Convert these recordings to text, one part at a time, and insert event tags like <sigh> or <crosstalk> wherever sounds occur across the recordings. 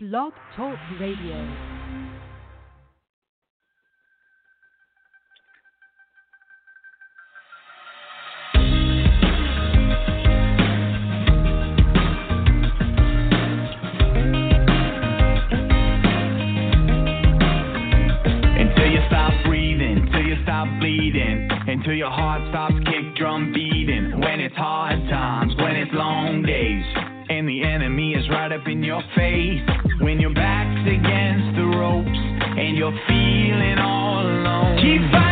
Blog Talk Radio. Until you stop breathing, till you stop bleeding, until your heart stops kick drum beating. When it's hard times, when it's long days, and the enemy is right up in your face. And you're feeling all alone. Keep fighting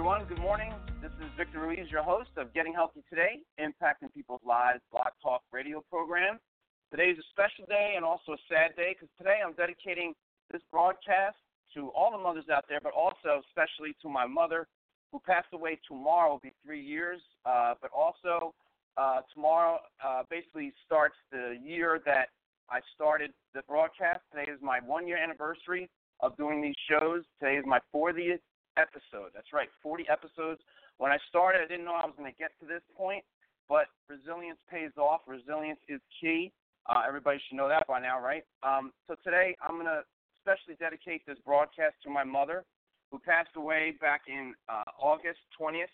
everyone. Good morning. This is Victor Ruiz, your host of Getting Healthy Today, Impacting People's Lives Blog Talk radio program. Today is a special day and also a sad day because today I'm dedicating this broadcast to all the mothers out there, but also especially to my mother who passed away tomorrow, will be three years. Uh, but also, uh, tomorrow uh, basically starts the year that I started the broadcast. Today is my one year anniversary of doing these shows. Today is my 40th episode. That's right, 40 episodes. When I started, I didn't know I was going to get to this point, but resilience pays off. Resilience is key. Uh, everybody should know that by now, right? Um, so today, I'm going to especially dedicate this broadcast to my mother, who passed away back in uh, August 20th,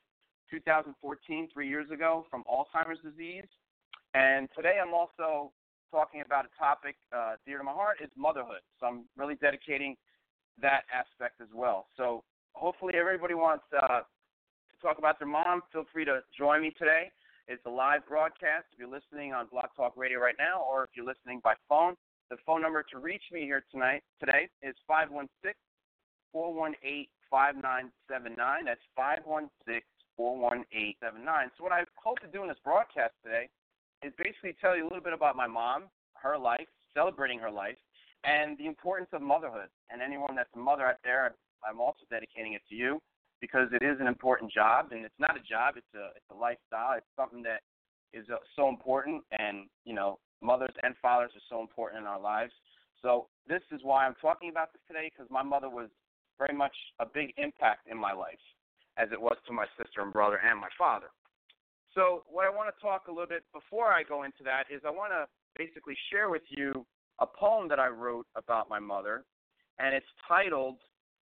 2014, three years ago, from Alzheimer's disease. And today, I'm also talking about a topic uh, dear to my heart is motherhood. So I'm really dedicating that aspect as well. So hopefully everybody wants uh, to talk about their mom. Feel free to join me today. It's a live broadcast. If you're listening on Blog Talk Radio right now, or if you're listening by phone, the phone number to reach me here tonight today is 516 418 5979. That's 516 418 79. So what I hope to do in this broadcast today is basically tell you a little bit about my mom, her life, celebrating her life, and the importance of motherhood. And anyone that's a mother out there, I'm also dedicating it to you because it is an important job, and it's not a job; it's a it's a lifestyle. It's something that is uh, so important, and you know, mothers and fathers are so important in our lives. So this is why I'm talking about this today because my mother was very much a big impact in my life, as it was to my sister and brother and my father. So what I want to talk a little bit before I go into that is I want to basically share with you a poem that I wrote about my mother, and it's titled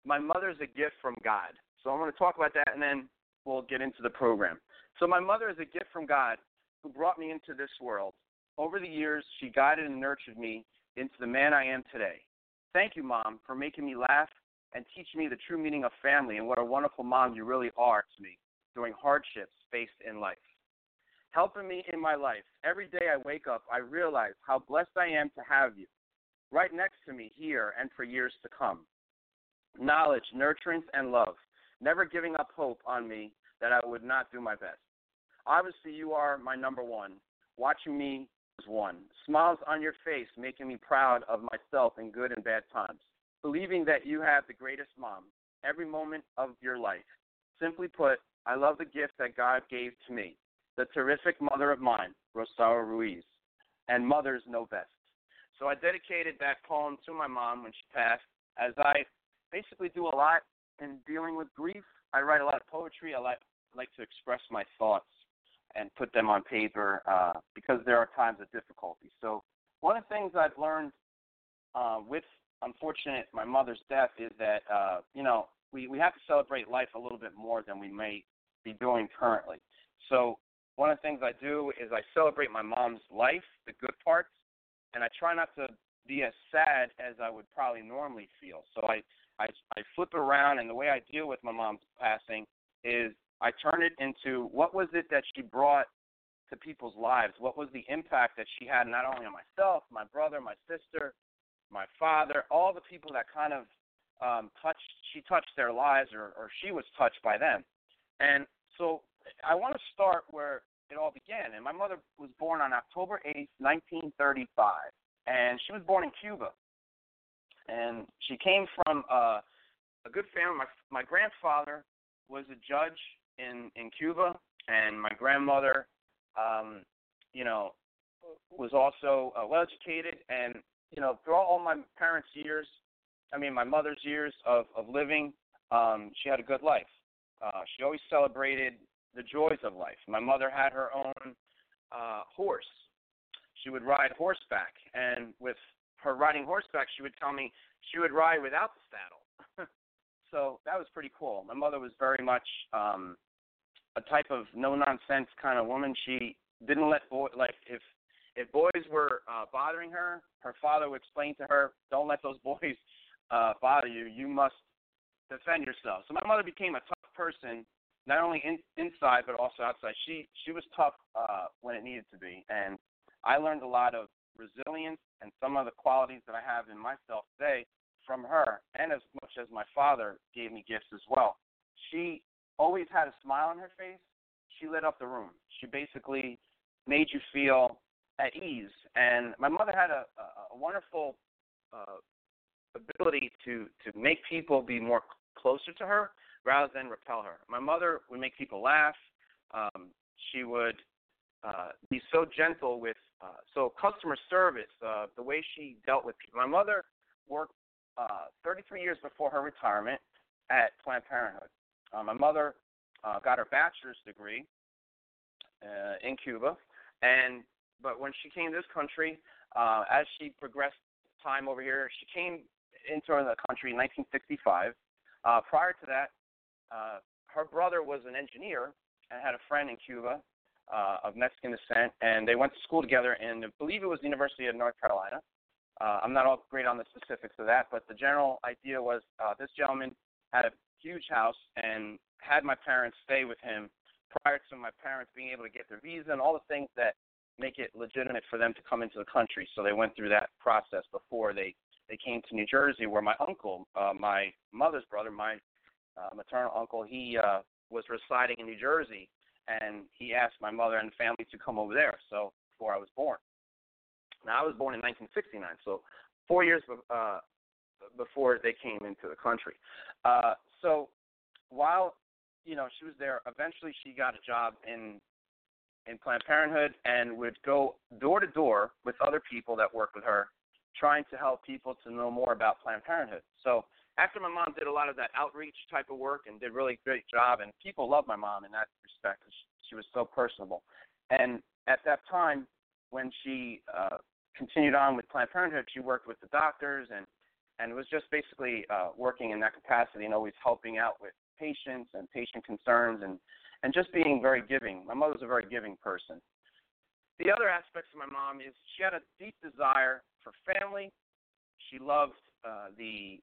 "My Mother's a Gift from God." So I'm going to talk about that, and then we'll get into the program. So my mother is a gift from God who brought me into this world. over the years, she guided and nurtured me into the man I am today. Thank you, Mom, for making me laugh and teaching me the true meaning of family and what a wonderful mom you really are to me during hardships faced in life. Helping me in my life. Every day I wake up, I realize how blessed I am to have you right next to me here and for years to come. Knowledge, nurturance, and love, never giving up hope on me that I would not do my best. Obviously, you are my number one. Watching me is one. Smiles on your face, making me proud of myself in good and bad times. Believing that you have the greatest mom every moment of your life. Simply put, I love the gift that God gave to me, the terrific mother of mine, Rosaura Ruiz, and mothers know best. So I dedicated that poem to my mom when she passed, as I basically do a lot in dealing with grief. I write a lot of poetry. I like like to express my thoughts and put them on paper uh, because there are times of difficulty. So one of the things I've learned uh, with unfortunate my mother's death is that uh, you know we we have to celebrate life a little bit more than we may be doing currently. So one of the things I do is I celebrate my mom's life, the good parts, and I try not to be as sad as I would probably normally feel. So I I, I flip it around, and the way I deal with my mom's passing is I turn it into what was it that she brought to people's lives? What was the impact that she had not only on myself, my brother, my sister, my father, all the people that kind of um, touched, she touched their lives or, or she was touched by them. And so I want to start where it all began. And my mother was born on October 8th, 1935. And she was born in Cuba. And she came from uh, a good family. My, my grandfather was a judge in, in Cuba, and my grandmother, um, you know, was also uh, well educated. And, you know, throughout all my parents' years, I mean, my mother's years of, of living, um, she had a good life. Uh, she always celebrated the joys of life. My mother had her own uh, horse. She would ride horseback, and with her riding horseback, she would tell me she would ride without the saddle. <laughs> so that was pretty cool. My mother was very much um, a type of no nonsense kind of woman. She didn't let boy like if if boys were uh, bothering her, her father would explain to her, "Don't let those <laughs> boys uh, bother you. You must defend yourself." So my mother became a tough person not only in, inside but also outside. She she was tough uh, when it needed to be, and I learned a lot of resilience and some of the qualities that I have in myself today from her, and as much as my father gave me gifts as well. She always had a smile on her face. She lit up the room. She basically made you feel at ease. And my mother had a, a, a wonderful uh, ability to to make people be more closer to her rather than repel her. My mother would make people laugh. Um, she would uh, be so gentle with uh, so customer service, uh, the way she dealt with people. My mother worked uh, 33 years before her retirement at Planned Parenthood. Uh, my mother uh, got her bachelor's degree uh, in Cuba, and but when she came to this country, uh, as she progressed time over here, she came into the country in 1965. Uh, prior to that, uh, her brother was an engineer and had a friend in Cuba uh, of Mexican descent, and they went to school together. And I believe it was the University of North Carolina. Uh, I'm not all great on the specifics of that, but the general idea was uh, this gentleman had a huge house and had my parents stay with him prior to my parents being able to get their visa and all the things that make it legitimate for them to come into the country. So they went through that process before they they came to New Jersey, where my uncle, uh, my mother's brother, my uh, maternal uncle, he uh, was residing in New Jersey, and he asked my mother and family to come over there. So before I was born. Now I was born in 1969, so four years uh, before they came into the country. Uh, so while you know she was there, eventually she got a job in in Planned Parenthood and would go door to door with other people that worked with her, trying to help people to know more about Planned Parenthood. So after my mom did a lot of that outreach type of work and did a really great job, and people loved my mom in that respect because she was so personable. And at that time, when she uh, continued on with Planned Parenthood, she worked with the doctors and and was just basically uh, working in that capacity and always helping out with patients and patient concerns and and just being very giving. My mother's a very giving person. the other aspects of my mom is she had a deep desire for family. She loved uh, the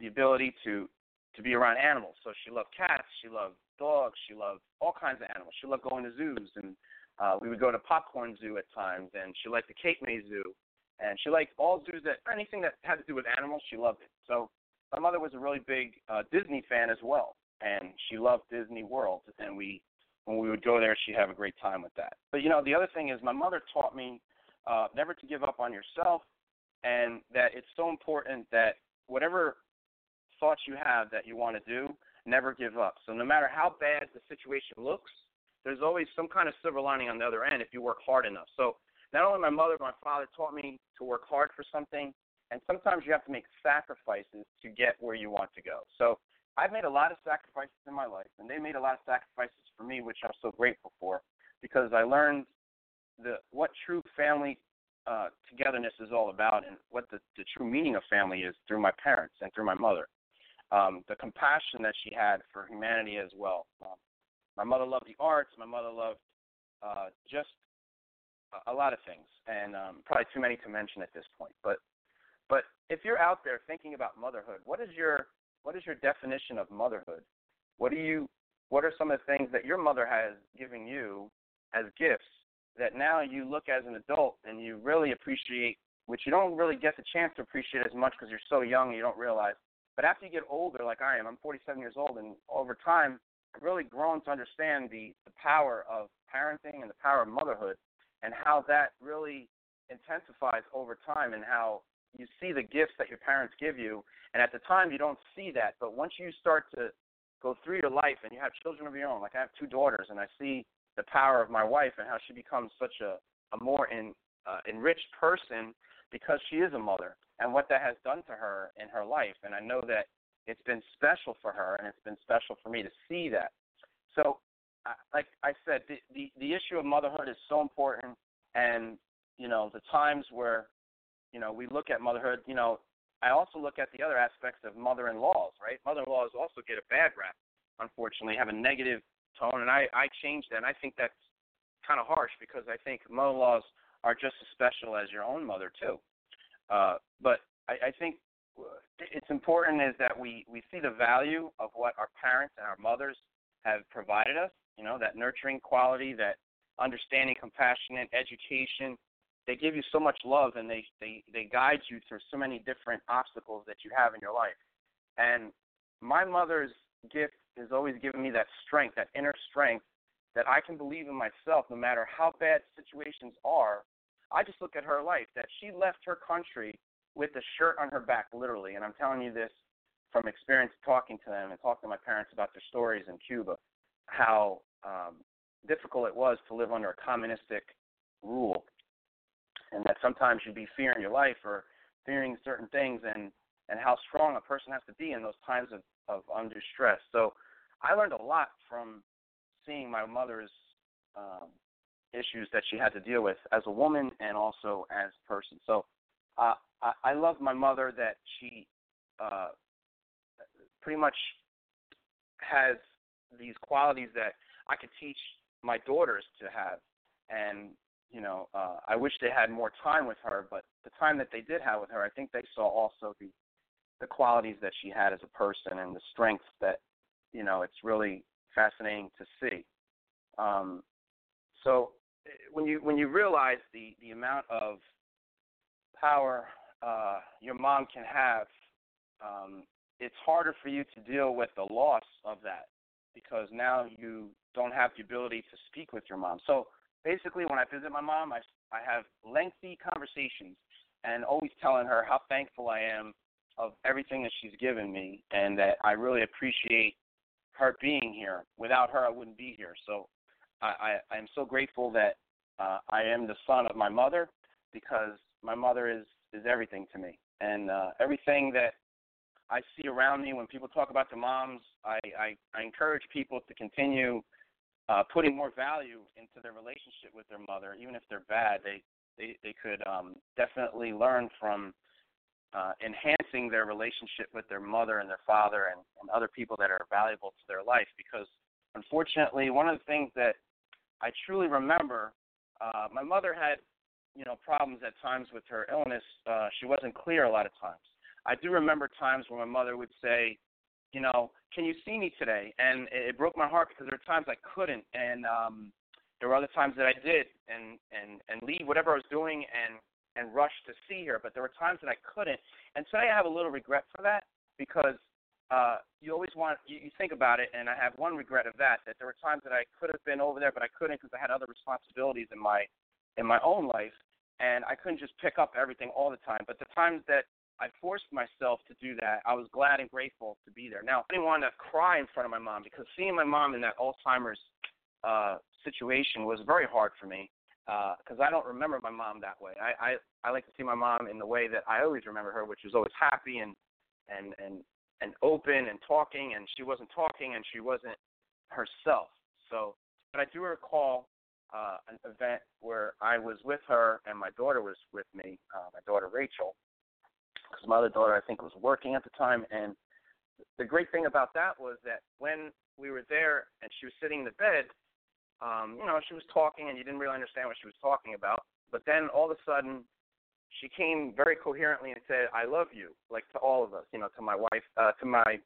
the ability to to be around animals. So she loved cats, she loved dogs, she loved all kinds of animals. She loved going to zoos, and uh, we would go to Popcorn Zoo at times, and she liked the Cape May Zoo, and she liked all zoos that anything that had to do with animals. She loved it. So my mother was a really big uh, Disney fan as well, and she loved Disney World, and we when we would go there, she'd have a great time with that. But you know, the other thing is my mother taught me uh, never to give up on yourself, and that it's so important that whatever thoughts you have that you want to do, never give up. So no matter how bad the situation looks, there's always some kind of silver lining on the other end if you work hard enough. So not only my mother, but my father taught me to work hard for something, and sometimes you have to make sacrifices to get where you want to go. So I've made a lot of sacrifices in my life, and they made a lot of sacrifices for me, which I'm so grateful for, because I learned the what true family uh, togetherness is all about, and what the, the true meaning of family is through my parents and through my mother. Um, the compassion that she had for humanity as well. Um, my mother loved the arts. My mother loved uh, just a, lot of things, and um, probably too many to mention at this point. But but if you're out there thinking about motherhood, what is your what is your definition of motherhood? What do you what are some of the things that your mother has given you as gifts that now you look as an adult and you really appreciate which you don't really get the chance to appreciate as much because you're so young and you don't realize. But after you get older, like I am, I'm 47 years old, and over time, I've really grown to understand the, the power of parenting and the power of motherhood and how that really intensifies over time and how you see the gifts that your parents give you. And at the time you don't see that. But once you start to go through your life and you have children of your own like i have two daughters and i see the power of my wife and how she becomes such a, a more in, uh, enriched person because she is a mother and what that has done to her in her life and i know that it's been special for her and it's been special for me to see that so like i said the, the the issue of motherhood is so important and you know the times where you know, we look at motherhood, you know, I also look at the other aspects of mother-in-laws, right? Mother-in-laws also get a bad rap, unfortunately, have a negative tone, and I I changed that. And I think that's kind of harsh because I think mother-in-laws are just as special as your own mother too. Uh, but I, I think it's important is that we we see the value of what our parents and our mothers have provided us. You know, that nurturing quality, that understanding, compassionate education, they give you so much love and they they they guide you through so many different obstacles that you have in your life. And my mother's gift has always given me that strength, that inner strength that I can believe in myself no matter how bad situations are. I just look at her life that she left her country with a shirt on her back literally and I'm telling you this from experience talking to them and talking to my parents about their stories in Cuba, how um, difficult it was to live under a communistic rule and that sometimes you'd be fearing your life or fearing certain things and and how strong a person has to be in those times of of undue stress. So I learned a lot from seeing my mother's um, issues that she had to deal with as a woman and also as a person. So uh, I, I love my mother that she uh, pretty much has these qualities that I could teach my daughters to have, and you know, uh, I wish they had more time with her, but the time that they did have with her, I think they saw also the the qualities that she had as a person and the strengths that, you know, it's really fascinating to see. Um, so when you when you realize the the amount of power uh, your mom can have, um, it's harder for you to deal with the loss of that because now you don't have the ability to speak with your mom. So basically, when I visit my mom, I, I have lengthy conversations and always telling her how thankful I am of everything that she's given me and that I really appreciate her being here. Without her, I wouldn't be here. So I, I, am so grateful that uh, I am the son of my mother because my mother is, is everything to me. And uh, everything that I see around me when people talk about the moms, I, I, I encourage people to continue – uh, putting more value into their relationship with their mother, even if they're bad, they they they could um, definitely learn from uh, enhancing their relationship with their mother and their father and, and other people that are valuable to their life. Because unfortunately, one of the things that I truly remember uh, my mother had, you know, problems at times with her illness. Uh, she wasn't clear a lot of times. I do remember times where my mother would say, you know, can you see me today? And it, it broke my heart because there were times I couldn't, and um, there were other times that I did, and and and leave whatever I was doing and and rush to see her. But there were times that I couldn't, and today I have a little regret for that because uh, you always want you, you think about it, and I have one regret of that that there were times that I could have been over there, but I couldn't because I had other responsibilities in my in my own life, and I couldn't just pick up everything all the time. But the times that I forced myself to do that, I was glad and grateful to be there. Now, I didn't want to cry in front of my mom because seeing my mom in that Alzheimer's uh, situation was very hard for me because uh, I don't remember my mom that way. I, I I like to see my mom in the way that I always remember her, which was always happy and and and and open and talking, and she wasn't talking and she wasn't herself. So, but I do recall uh, an event where I was with her and my daughter was with me, uh, my daughter Rachel, because my other daughter I think was working at the time. And the great thing about that was that when we were there and she was sitting in the bed, um, you know, she was talking and you didn't really understand what she was talking about. But then all of a sudden, she came very coherently and said, "I love you," like to all of us, you know, to my wife, uh, to my,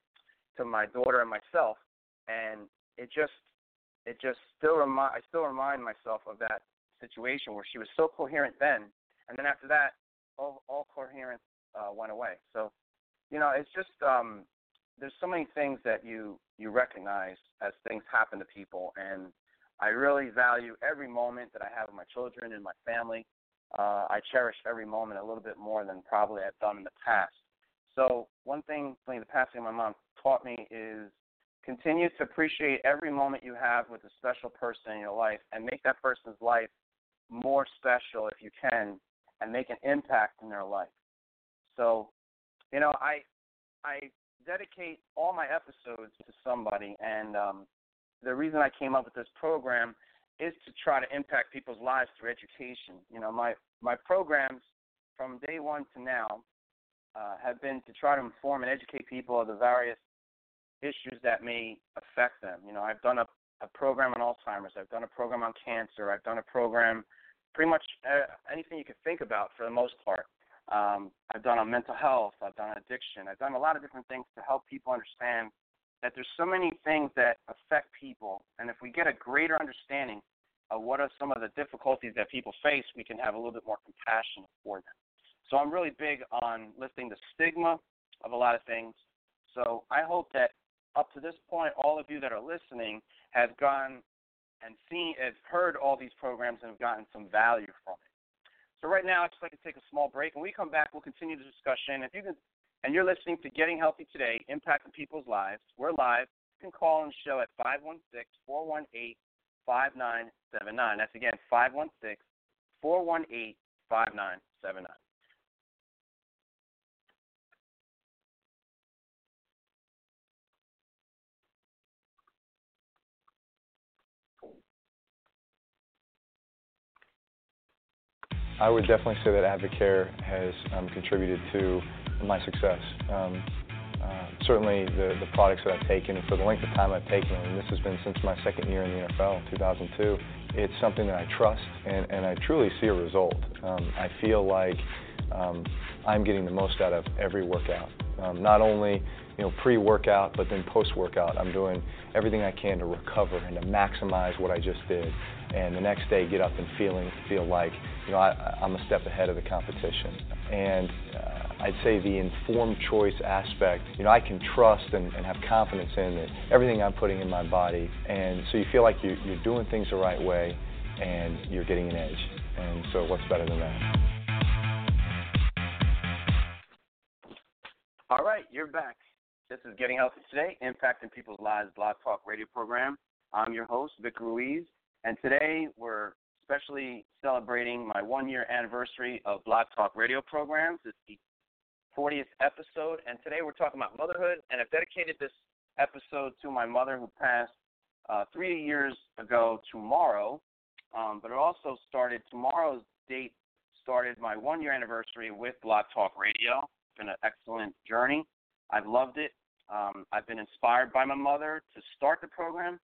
to my daughter and myself, and it just, it just still remind, I still remind myself of that situation where she was so coherent then, and then after that, all, all coherence uh, went away. So, you know, it's just, um, there's so many things that you you recognize as things happen to people, and I really value every moment that I have with my children and my family uh, I cherish every moment a little bit more than probably I've done in the past. So one thing, the passing of my mom taught me is continue to appreciate every moment you have with a special person in your life and make that person's life more special if you can and make an impact in their life. So, you know, I I dedicate all my episodes to somebody and um the reason I came up with this program is to try to impact people's lives through education. You know, my my programs from day one to now uh, have been to try to inform and educate people of the various issues that may affect them. You know, I've done a, a program on Alzheimer's. I've done a program on cancer. I've done a program, pretty much uh, anything you could think about for the most part. Um, I've done on mental health. I've done addiction. I've done a lot of different things to help people understand that there's so many things that affect people, and if we get a greater understanding of what are some of the difficulties that people face, we can have a little bit more compassion for them. So I'm really big on lifting the stigma of a lot of things. So I hope that up to this point, all of you that are listening have gone and seen, have heard all these programs and have gotten some value from it. So right now, I'd just like to take a small break. When we come back, we'll continue the discussion. If you can and you're listening to Getting Healthy Today, Impacting People's Lives. We're live. You can call the show at 516 418 5979. That's again 516 418 5979. I would definitely say that Advocare has um, contributed to my success. Um, uh, certainly the, the products that I've taken for the length of time I've taken them, and this has been since my second year in the NFL, 2002, it's something that I trust and, and I truly see a result. Um, I feel like um, I'm getting the most out of every workout. Um, not only you know pre-workout, but then post-workout, I'm doing everything I can to recover and to maximize what I just did, and the next day get up and feeling feel like you know I, I'm a step ahead of the competition. And uh, I'd say the informed choice aspect, you know, I can trust and, and have confidence in that everything I'm putting in my body. And so you feel like you, you're doing things the right way and you're getting an edge. And so what's better than that? All right, you're back. This is Getting Healthy Today, Impacting People's Lives Blog Talk Radio program. I'm your host, Vic Ruiz, and today we're especially celebrating my one year anniversary of Blog Talk Radio programs. It's the 40th episode, and today we're talking about motherhood, and I've dedicated this episode to my mother who passed uh, three years ago tomorrow, um, but it also started, tomorrow's date started my one year anniversary with Blog Talk Radio. It's been an excellent journey. I've loved it. Um, I've been inspired by my mother to start the program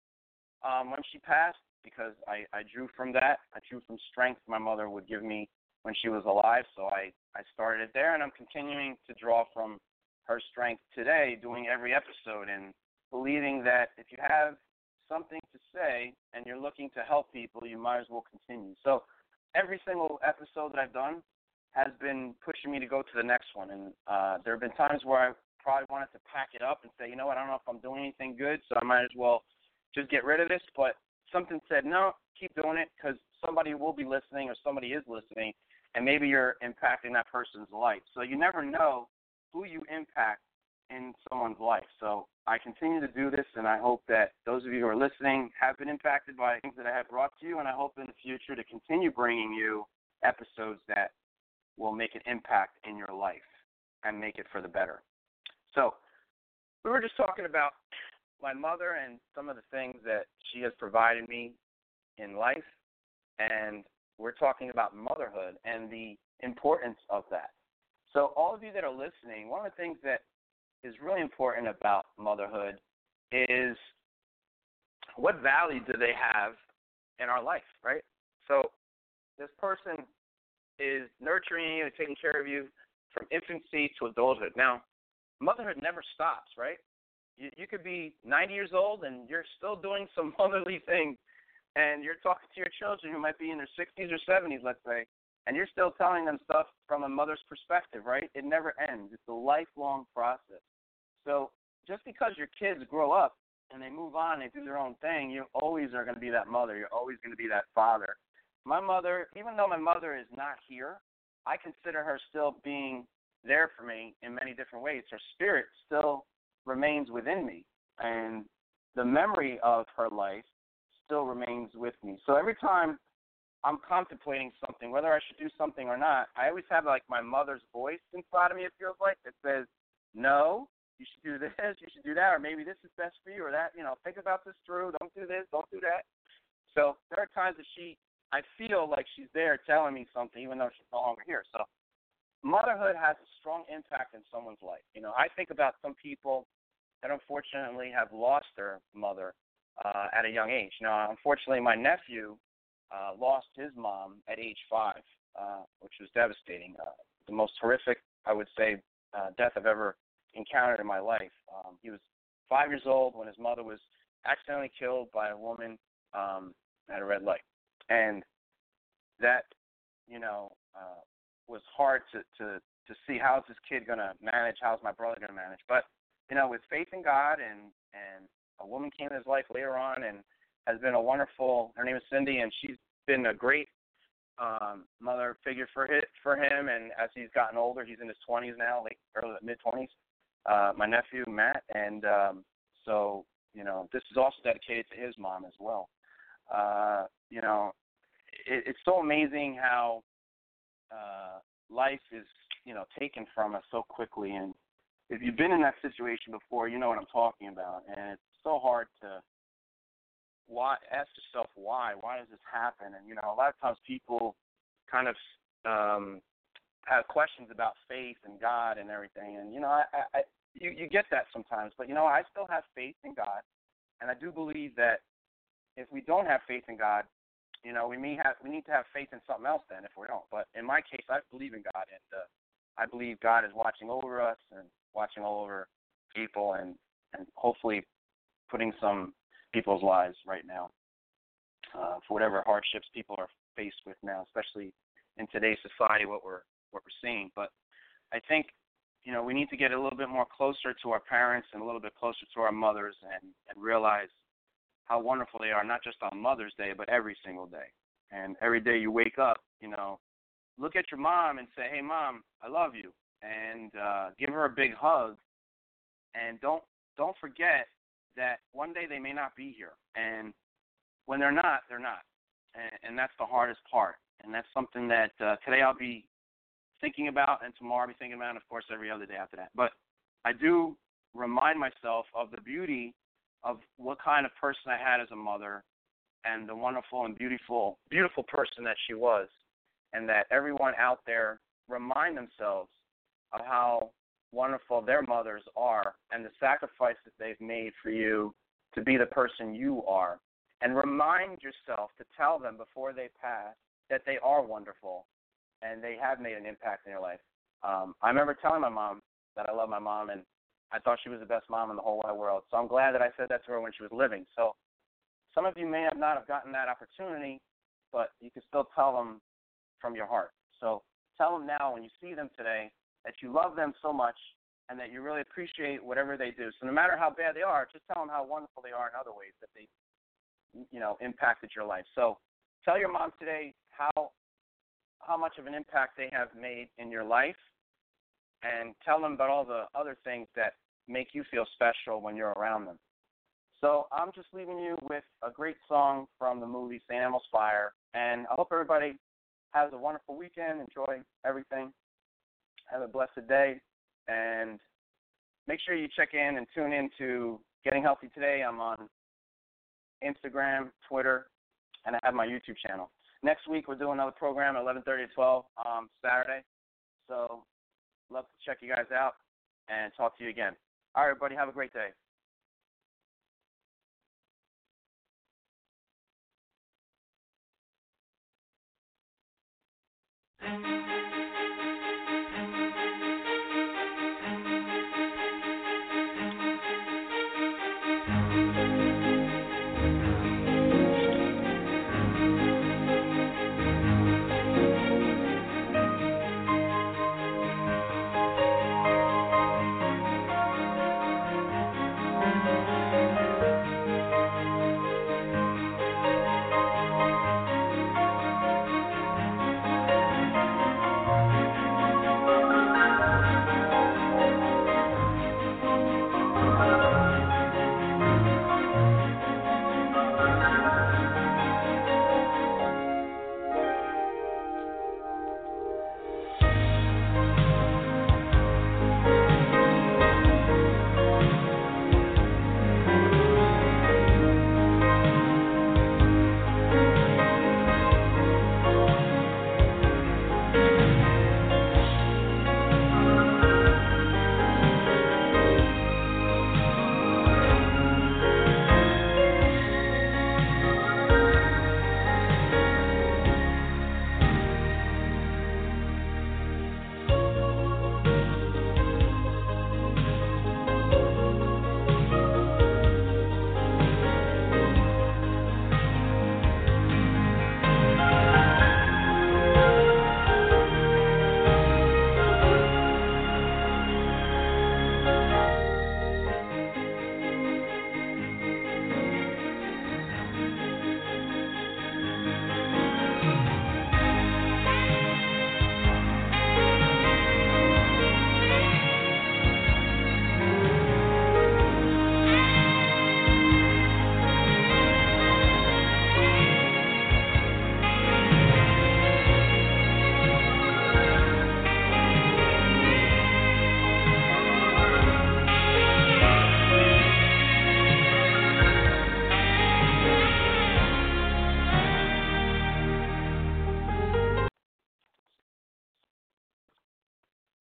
um, when she passed, because I, I drew from that. I drew from strength my mother would give me when she was alive. So I, I started it there, and I'm continuing to draw from her strength today, doing every episode and believing that if you have something to say and you're looking to help people, you might as well continue. So every single episode that I've done has been pushing me to go to the next one. And uh, there have been times where I probably wanted to pack it up and say, you know what, I don't know if I'm doing anything good, so I might as well just get rid of this. But something said, no, keep doing it because somebody will be listening or somebody is listening, and maybe you're impacting that person's life. So you never know who you impact in someone's life. So I continue to do this, and I hope that those of you who are listening have been impacted by things that I have brought to you, and I hope in the future to continue bringing you episodes that will make an impact in your life and make it for the better. So, we were just talking about my mother and some of the things that she has provided me in life, and we're talking about motherhood and the importance of that. So, all of you that are listening, one of the things that is really important about motherhood is what value do they have in our life, right? So, this person is nurturing you and taking care of you from infancy to adulthood. Now, motherhood never stops, right? You, you could be 90 years old and you're still doing some <laughs> motherly things, and you're talking to your children who might be in their 60s or 70s, let's say, and you're still telling them stuff from a mother's perspective, right? It never ends. It's a lifelong process. So just because your kids grow up and they move on, they do their own thing, you always are going to be that mother. You're always going to be that father. My mother, even though my mother is not here, I consider her still being there for me in many different ways. Her spirit still remains within me, and the memory of her life still remains with me. So every time I'm contemplating something, whether I should do something or not, I always have like my mother's voice inside of me. It feels like that says, "No, you should do <laughs> this, you should do that, or maybe this is best for you, or that. You know, think about this through. Don't do this, don't do that." So there are times that she, I feel like she's there telling me something, even though she's no longer here. So motherhood has a strong impact in someone's life. You know, I think about some people that unfortunately have lost their mother uh, at a young age. Now, unfortunately, my nephew uh, lost his mom at age five, uh, which was devastating. Uh, the most horrific, I would say, uh, death I've ever encountered in my life. Um, he was five years old when his mother was accidentally killed by a woman um, at a red light, and that, you know, uh, was hard to to to see how's this kid gonna manage, how's my brother gonna manage. But you know, with faith in God and and a woman came in his life later on and has been a wonderful. Her name is Cindy, and she's been a great um, mother figure for hit for him. And as he's gotten older, he's in his 20s now, like early mid 20s. Uh, my nephew Matt, and um, so you know, this is also dedicated to his mom as well. Uh, you know, it, it's so amazing how uh, life is, you know, taken from us so quickly. And if you've been in that situation before, you know what I'm talking about. And it's so hard to why ask yourself why. Why does this happen? And you know, a lot of times people kind of um, have questions about faith and God and everything. And you know, I, I you you get that sometimes, but you know, I still have faith in God, and I do believe that if we don't have faith in God, you know, we may have we need to have faith in something else then if we don't. But in my case, I believe in God, and uh, I believe God is watching over us and watching all over people, and and hopefully putting some people's lives right now uh, for whatever hardships people are faced with now, especially in today's society, what we're what we're seeing. But I think you know we need to get a little bit more closer to our parents and a little bit closer to our mothers, and and realize how wonderful they are, not just on Mother's Day, but every single day. And every day you wake up, you know, look at your mom and say, "Hey, mom, I love you," and uh, give her a big hug. And don't don't forget that one day they may not be here, and when they're not, they're not, and, and that's the hardest part. And that's something that uh, today I'll be thinking about, and tomorrow I'll be thinking about, and of course every other day after that. But I do remind myself of the beauty of what kind of person I had as a mother and the wonderful and beautiful beautiful person that she was and that everyone out there remind themselves of how wonderful their mothers are and the sacrifices they've made for you to be the person you are and remind yourself to tell them before they pass that they are wonderful and they have made an impact in your life. Um, I remember telling my mom that I love my mom and I thought she was the best mom in the whole wide world. So I'm glad that I said that to her when she was living. So some of you may have not have gotten that opportunity, but you can still tell them from your heart. So tell them now when you see them today that you love them so much and that you really appreciate whatever they do. So no matter how bad they are, just tell them how wonderful they are in other ways that they, you know, impacted your life. So tell your mom today how how much of an impact they have made in your life, and tell them about all the other things that make you feel special when you're around them. So I'm just leaving you with a great song from the movie St. Elmo's Fire, and I hope everybody has a wonderful weekend. Enjoy everything. Have a blessed day, and make sure you check in and tune in to Getting Healthy Today. I'm on Instagram, Twitter, and I have my YouTube channel. Next week we're doing another program at 11:30 to 12 um, Saturday. So love to check you guys out and talk to you again. All right, everybody, have a great day. Thank you.